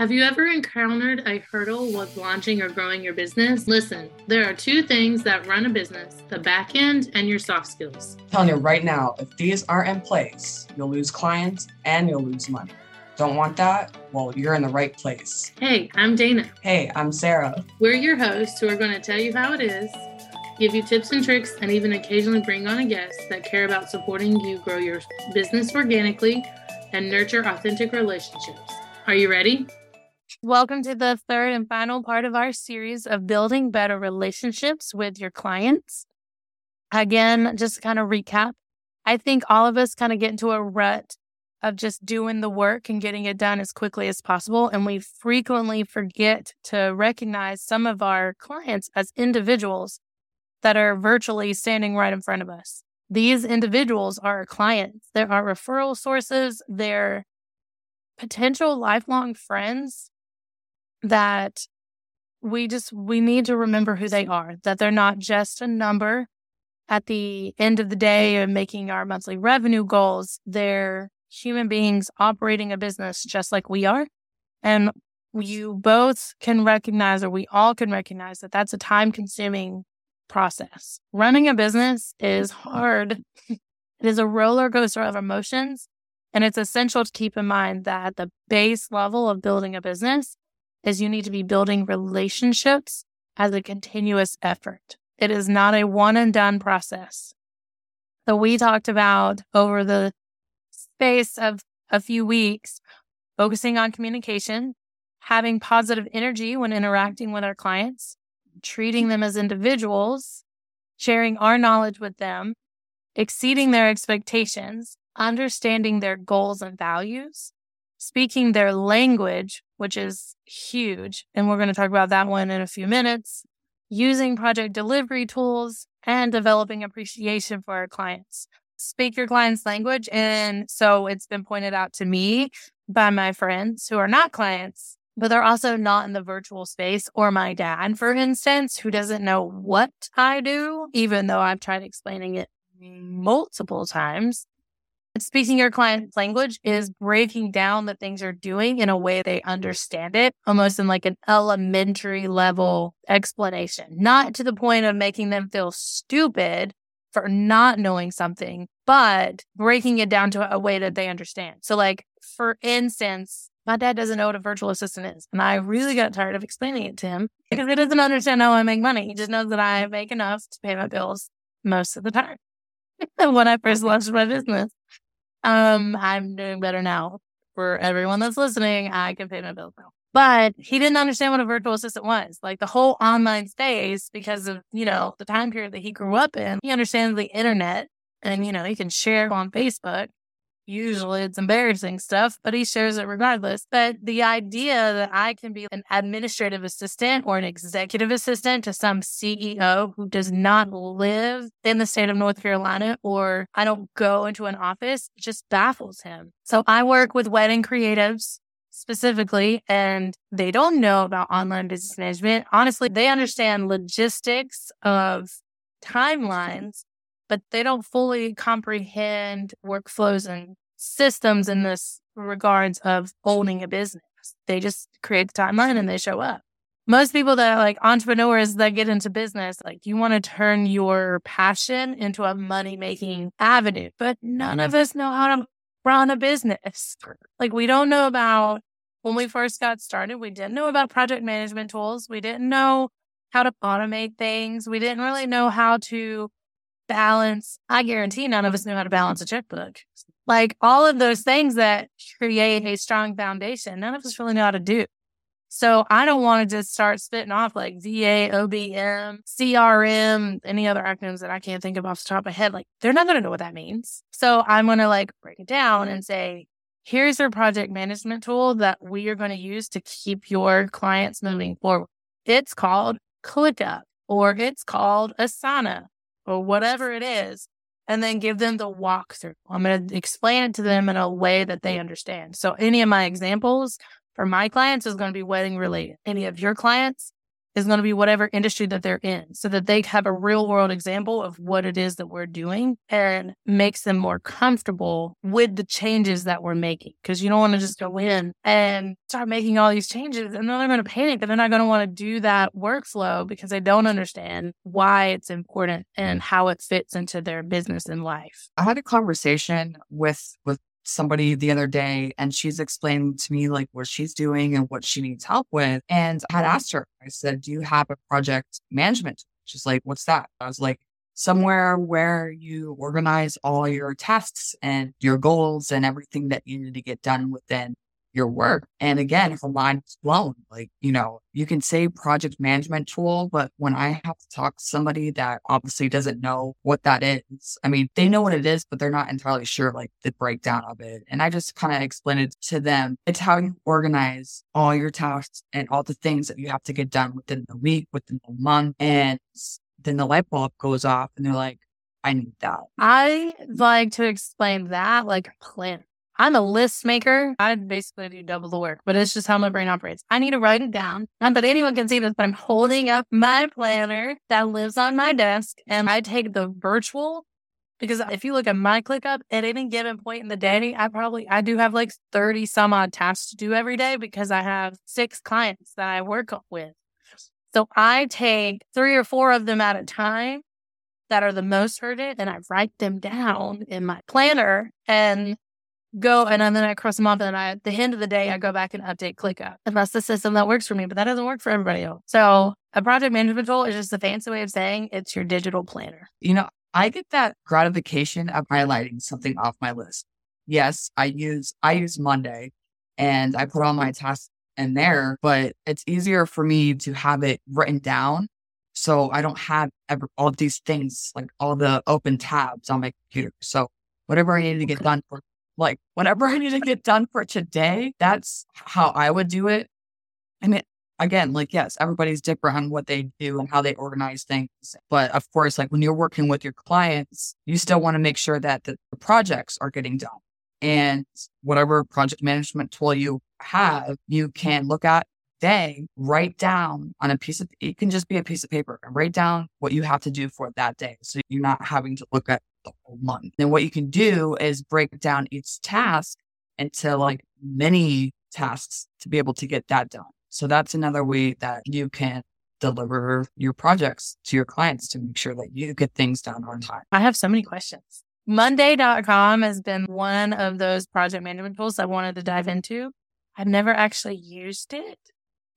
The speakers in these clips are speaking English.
Have you ever encountered a hurdle with launching or growing your business? Listen, there are two things that run a business the back end and your soft skills. I'm telling you right now, if these aren't in place, you'll lose clients and you'll lose money. Don't want that? Well, you're in the right place. Hey, I'm Dana. Hey, I'm Sara. We're your hosts who are going to tell you how it is, give you tips and tricks, and even occasionally bring on a guest that care about supporting you grow your business organically and nurture authentic relationships. Are you ready? Welcome to the third and final part of our series of building better relationships with your clients. Again, just kind of recap. I think all of us kind of get into a rut of just doing the work and getting it done as quickly as possible. And we frequently forget to recognize some of our clients as individuals that are virtually standing right in front of us. These individuals are our clients. They're our referral sources. They're potential lifelong friends that we just we need to remember who they are that they're not just a number at the end of the day of making our monthly revenue goals. They're human beings operating a business just like we are. And you both can recognize or we all can recognize that that's a time consuming process. Running a business is hard. It is a roller coaster of emotions and it's essential to keep in mind that the base level of building a business is you need to be building relationships as a continuous effort. It is not a one and done process. So we talked about over the space of a few weeks, focusing on communication, having positive energy when interacting with our clients, treating them as individuals, sharing our knowledge with them, exceeding their expectations, understanding their goals and values, speaking their language, which is huge. And we're going to talk about that one in a few minutes, using project delivery tools and developing appreciation for our clients. Speak your client's language. And so it's been pointed out to me by my friends who are not clients, but they're also not in the virtual space, or my dad, for instance, who doesn't know what I do, even though I've tried explaining it multiple times. Speaking your client's language is breaking down the things you're doing in a way they understand it, almost in like an elementary level explanation, not to the point of making them feel stupid for not knowing something, but breaking it down to a way that they understand. So, like, for instance, my dad doesn't know what a virtual assistant is. And I really got tired of explaining it to him because he doesn't understand how I make money. He just knows that I make enough to pay my bills most of the time. when I first launched my business. Um, I'm doing better now. For everyone that's listening, I can pay my bills now. But he didn't understand what a virtual assistant was. Like the whole online space, because of, you know, the time period that he grew up in, he understands the internet and, you know, he can share on Facebook Usually it's embarrassing stuff, but he shares it regardless. But the idea that I can be an administrative assistant or an executive assistant to some CEO who does not live in the state of North Carolina or I don't go into an office just baffles him. So I work with wedding creatives specifically, and they don't know about online business management. Honestly, they understand logistics of timelines, but they don't fully comprehend workflows and systems in this regards of owning a business. They just create the timeline and they show up. Most people that are like entrepreneurs that get into business, like you want to turn your passion into a money making avenue, but none of us know how to run a business. Like we don't know about when we first got started, we didn't know about project management tools. We didn't know how to automate things. We didn't really know how to balance. I guarantee none of us knew how to balance a checkbook. Like all of those things that create a strong foundation, none of us really know how to do. So I don't want to just start spitting off like VA, OBM, CRM, any other acronyms that I can't think of off the top of my head. Like they're not going to know what that means. So I'm going to like break it down and say, here's your project management tool that we are going to use to keep your clients moving forward. It's called ClickUp or it's called Asana or whatever it is and then give them the walkthrough. I'm going to explain it to them in a way that they understand. So any of my examples for my clients is going to be wedding related. Any of your clients, is going to be whatever industry that they're in so that they have a real world example of what it is that we're doing and makes them more comfortable with the changes that we're making. Cause you don't want to just go in and start making all these changes and then they're going to panic and they're not going to want to do that workflow because they don't understand why it's important and how it fits into their business and life. I had a conversation with, with somebody the other day and she's explaining to me like what she's doing and what she needs help with. And I had asked her, I said, Do you have a project management? She's like, What's that? I was like, Somewhere where you organize all your tasks and your goals and everything that you need to get done within your work. And again, her mind is blown. Like, you know, you can say project management tool, but when I have to talk to somebody that obviously doesn't know what that is, I mean, they know what it is, but they're not entirely sure like the breakdown of it. And I just kind of explained it to them. It's how you organize all your tasks and all the things that you have to get done within the week, within the month. And then the light bulb goes off and they're like, I need that. I like to explain that like plan. I'm a list maker. I basically do double the work, but it's just how my brain operates. I need to write it down. Not that anyone can see this, but I'm holding up my planner that lives on my desk and I take the virtual because if you look at my ClickUp at any given point in the day, I probably I do have like 30 some odd tasks to do every day because I have six clients that I work with. So I take three or four of them at a time that are the most urgent and I write them down in my planner and go and then I cross them off and I, at the end of the day, I go back and update ClickUp. And that's the system that works for me, but that doesn't work for everybody else. So a project management tool is just a fancy way of saying it's your digital planner. You know, I get that gratification of highlighting something off my list. Yes, I use, I use Monday and I put all my tasks in there, but it's easier for me to have it written down. So I don't have ever, all these things, like all the open tabs on my computer. So whatever I need to get done for like whatever I need to get done for today, that's how I would do it. And it, again, like, yes, everybody's different on what they do and how they organize things. But of course, like when you're working with your clients, you still want to make sure that the, the projects are getting done. And whatever project management tool you have, you can look at day, write down on a piece of, it can just be a piece of paper and write down what you have to do for that day. So you're not having to look at the whole month. And what you can do is break down each task into like many tasks to be able to get that done. So that's another way that you can deliver your projects to your clients to make sure that you get things done on time. I have so many questions. Monday.com has been one of those project management tools I wanted to dive into. I've never actually used it,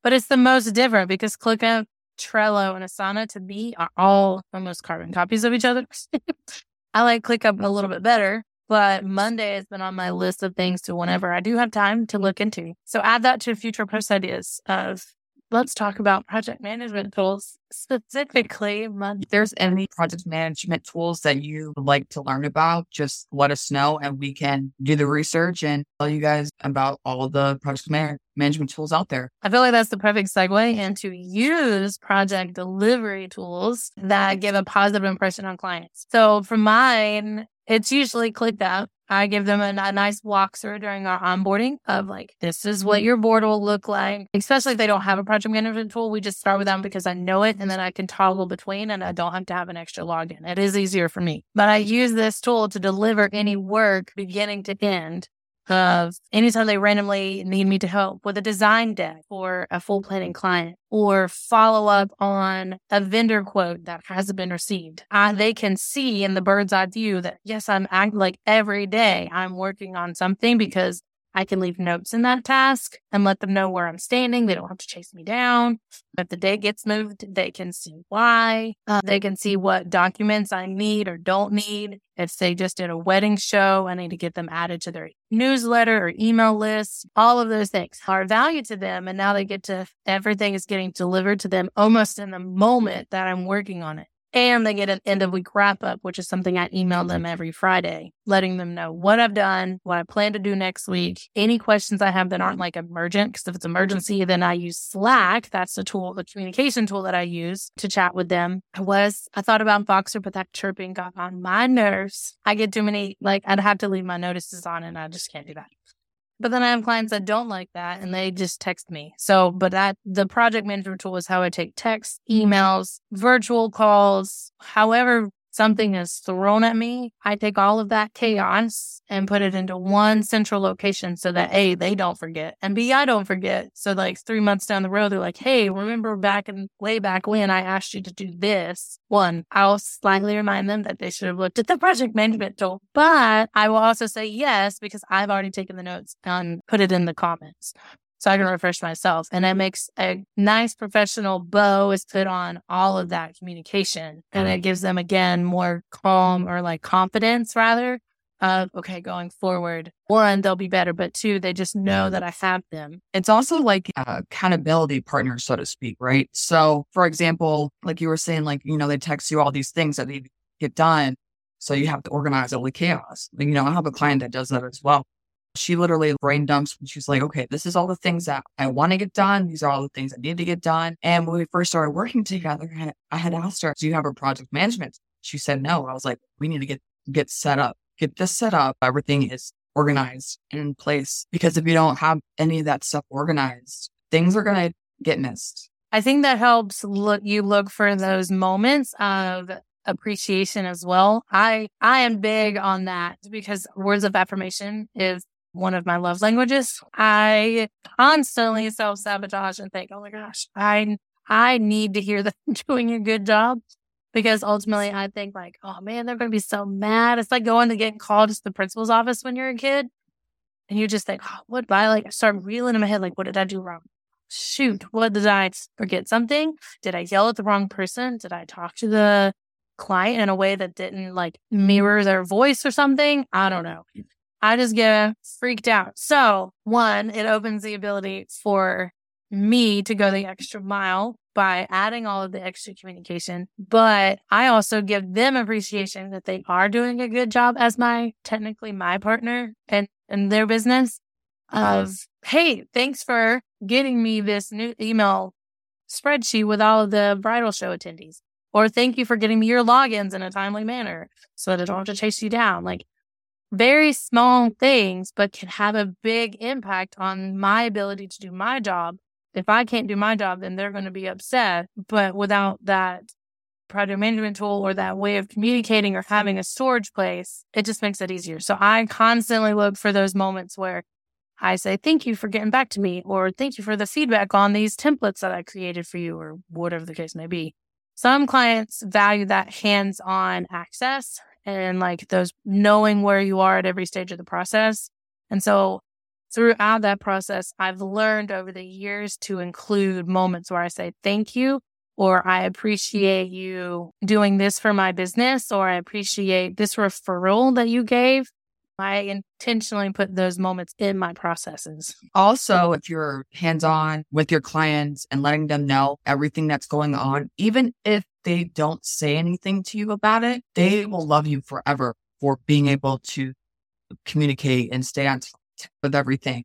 but it's the most different because ClickUp, Trello, and Asana to me are all almost carbon copies of each other. I like ClickUp a little bit better, but Monday has been on my list of things to whenever I do have time to look into. So add that to future post ideas of let's talk about project management tools specifically. If there's any project management tools that you would like to learn about, just let us know and we can do the research and tell you guys about all the project man- management tools out there. I feel like that's the perfect segue into use project delivery tools that give a positive impression on clients. So for mine, it's usually ClickUp. I give them a, a, nice walkthrough during our onboarding of like, this is what your board will look like. Especially if they don't have a project management tool, we just start with them because I know it and then I can toggle between and I don't have to have an extra login. It is easier for me. But I use this tool to deliver any work beginning to end of anytime they randomly need me to help with a design deck for a full planning client or follow up on a vendor quote that hasn't been received. Uh, they can see in the bird's eye view that yes, I'm act like every day I'm working on something because I can leave notes in that task and let them know where I'm standing. They don't have to chase me down. If the day gets moved, they can see why. Uh, they can see what documents I need or don't need. If they just did a wedding show, I need to get them added to their newsletter or email list. All of those things are value to them. And now they get to, everything is getting delivered to them almost in the moment that I'm working on it. And they get an end of week wrap up, which is something I email them every Friday, letting them know what I've done, what I plan to do next week, any questions I have that aren't like emergent. Because if it's emergency, then I use Slack. That's the tool, the communication tool that I use to chat with them. I was, I thought about Voxer, but that chirping got on my nerves. I get too many, like, I'd have to leave my notices on and I just can't do that. But then I have clients that don't like that and they just text me. So, but that the project management tool is how I take texts, mm-hmm. emails, virtual calls, however something is thrown at me, I take all of that chaos and put it into one central location so that A, they don't forget, and B, I don't forget. So, like three months down the road, they're like, hey, remember back in way back when I asked you to do this? One, I'll slightly remind them that they should have looked at the project management tool, but I will also say yes because I've already taken the notes and put it in the comments so I can refresh myself. And it makes a nice professional bow is put on all of that communication. And it gives them again more calm or like confidence rather of okay, going forward. One, they'll be better, but two, they just know that I have them. It's also like accountability partner, so to speak, right? So for example, like you were saying, like, you know, they text you all these things that need to get done. So you have to organize all the chaos. You know, I have a client that does that as well she literally brain dumps. She's like, okay, this is all the things that I want to get done. These are all the things I need to get done. And when we first started working together, I had asked her, do you have a project management? She said no. I was like, we need to get, get set up, get this set up. Everything is organized and in place because if you don't have any of that stuff organized, things are going to get missed. I think that helps look, you look for those moments of appreciation as well. I I am big on that because words of affirmation is one of my love languages. I constantly self sabotage and think, oh my gosh, I I need to hear them doing a good job. Because ultimately I think like, oh man, they're gonna be so mad. It's like going to get called to the principal's office when you're a kid. And you just think, oh, what did I like start reeling in my head, like, what did I do wrong? Shoot, what did I forget something? Did I yell at the wrong person? Did I talk to the client in a way that didn't like mirror their voice or something? I don't know. I just get freaked out. So, one, it opens the ability for me to go the extra mile by adding all of the extra communication. But I also give them appreciation that they are doing a good job as my technically my partner and in their business of, hey, thanks for getting me this new email spreadsheet with all of the bridal show attendees. Or thank you for getting me your logins in a timely manner so that I don't have to chase you down. Like very small things, but can have a big impact on my ability to do my job. If I can't do my job, then they're going to be upset. But without that project management tool or that way of communicating or having a storage place, it just makes it easier. So I constantly look for those moments where I say, thank you for getting back to me, or thank you for the feedback on these templates that I created for you, or whatever the case may be. Some clients value that hands on access and like those knowing where you are at every stage of the process. And so throughout that process, I've learned over the years to include moments where I say thank you or I appreciate you doing this for my business or I appreciate this referral that you gave. I intentionally put those moments in my processes. Also, if you're hands on with your clients and letting them know everything that's going on, even if they don't say anything to you about it, they will love you forever for being able to communicate and stay on top with everything.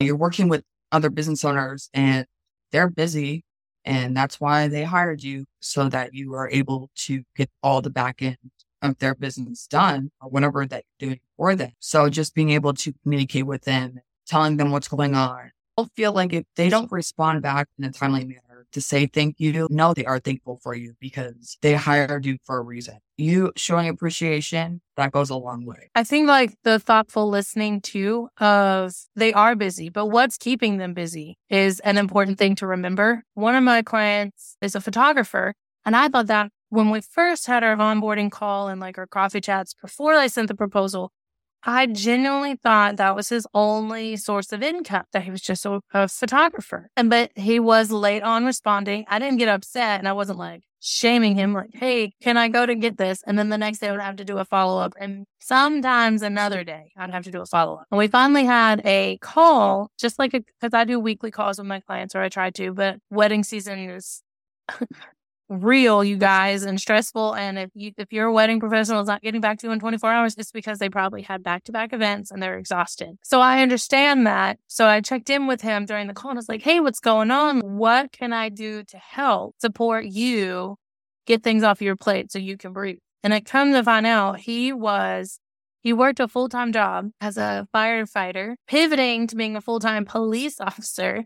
You're working with other business owners and they're busy and that's why they hired you so that you are able to get all the back end of their business done or whatever that you're doing for them. So just being able to communicate with them, telling them what's going on. I'll feel like if they don't respond back in a timely manner, to say thank you. No, they are thankful for you because they hired you for a reason. You showing appreciation, that goes a long way. I think like the thoughtful listening too of they are busy, but what's keeping them busy is an important thing to remember. One of my clients is a photographer and I thought that when we first had our onboarding call and like our coffee chats before I sent the proposal, I genuinely thought that was his only source of income, that he was just a, a, photographer. And but he was late on responding. I didn't get upset and I wasn't like shaming him, like, hey, can I go to get this? And then the next day I would have to do a follow up. And sometimes another day I'd have to do a follow up. And we finally had a call, just like because I do weekly calls with my clients, or I try to, but wedding season is real, you guys, and stressful. And if you if your wedding professional is not getting back to you in 24 hours, it's because they probably had back to back events and they're exhausted. So I understand that. So I checked in with him during the call and I was like, hey, what's going on? What can I do to help support you get things off your plate so you can breathe? And it come to find out he was He worked a full time job as a firefighter, pivoting to being a full time police officer.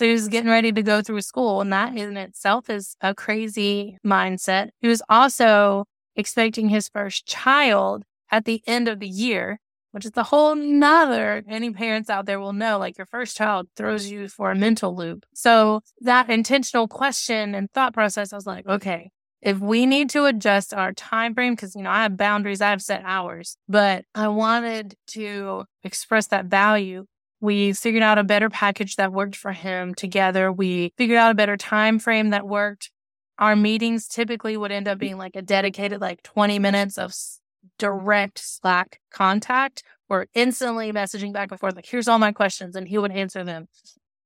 So he was getting ready to go through school, and that in itself is a crazy mindset. He was also expecting his first child at the end of the year, which is a whole nother. Any parents out there will know, like your first child throws you for a mental loop. So that intentional question and thought process, I was like, okay, if we need to adjust our time frame because you know i have boundaries i have set hours but i wanted to express that value we figured out a better package that worked for him together. We figured out a better time frame that worked. Our meetings typically would end up being like a dedicated like 20 minutes of direct slack contact. Or instantly messaging back and forth like here's all my questions and he would answer them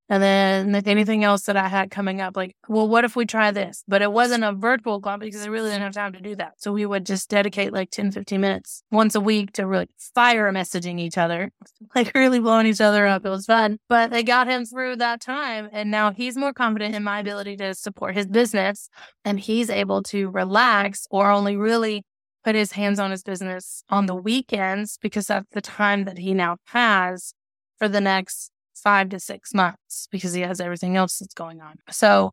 and then anything else that I had coming up, like, well, what if we try this? But it wasn't a virtual club because I really didn't have time to do that. So we would just dedicate like 10, 15 minutes once a week to really fire messaging each other, like really blowing each other up. It was fun. But they got him through that time. And now he's more confident in my ability to support his business. And he's able to relax or only really put his hands on his business on the weekends because that's the time that he now has for the next five to six months because he has everything else that's going on. So,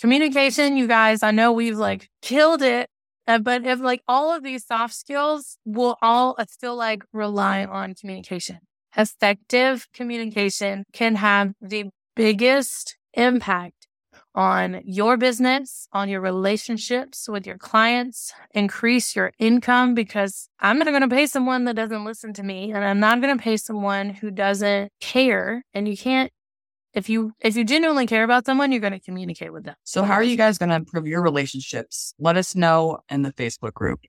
communication, you guys, I know we've like killed it, uh, but if like all of these soft skills will all uh, still like rely on communication. Effective communication can have the biggest impact on your business, on your relationships with your clients, increase your income because I'm not going to pay someone that doesn't listen to me and I'm not going to pay someone who doesn't care. And you can't if you if you genuinely care about someone, you're going to communicate with them. So how are you guys going to improve your relationships? Let us know in the Facebook group.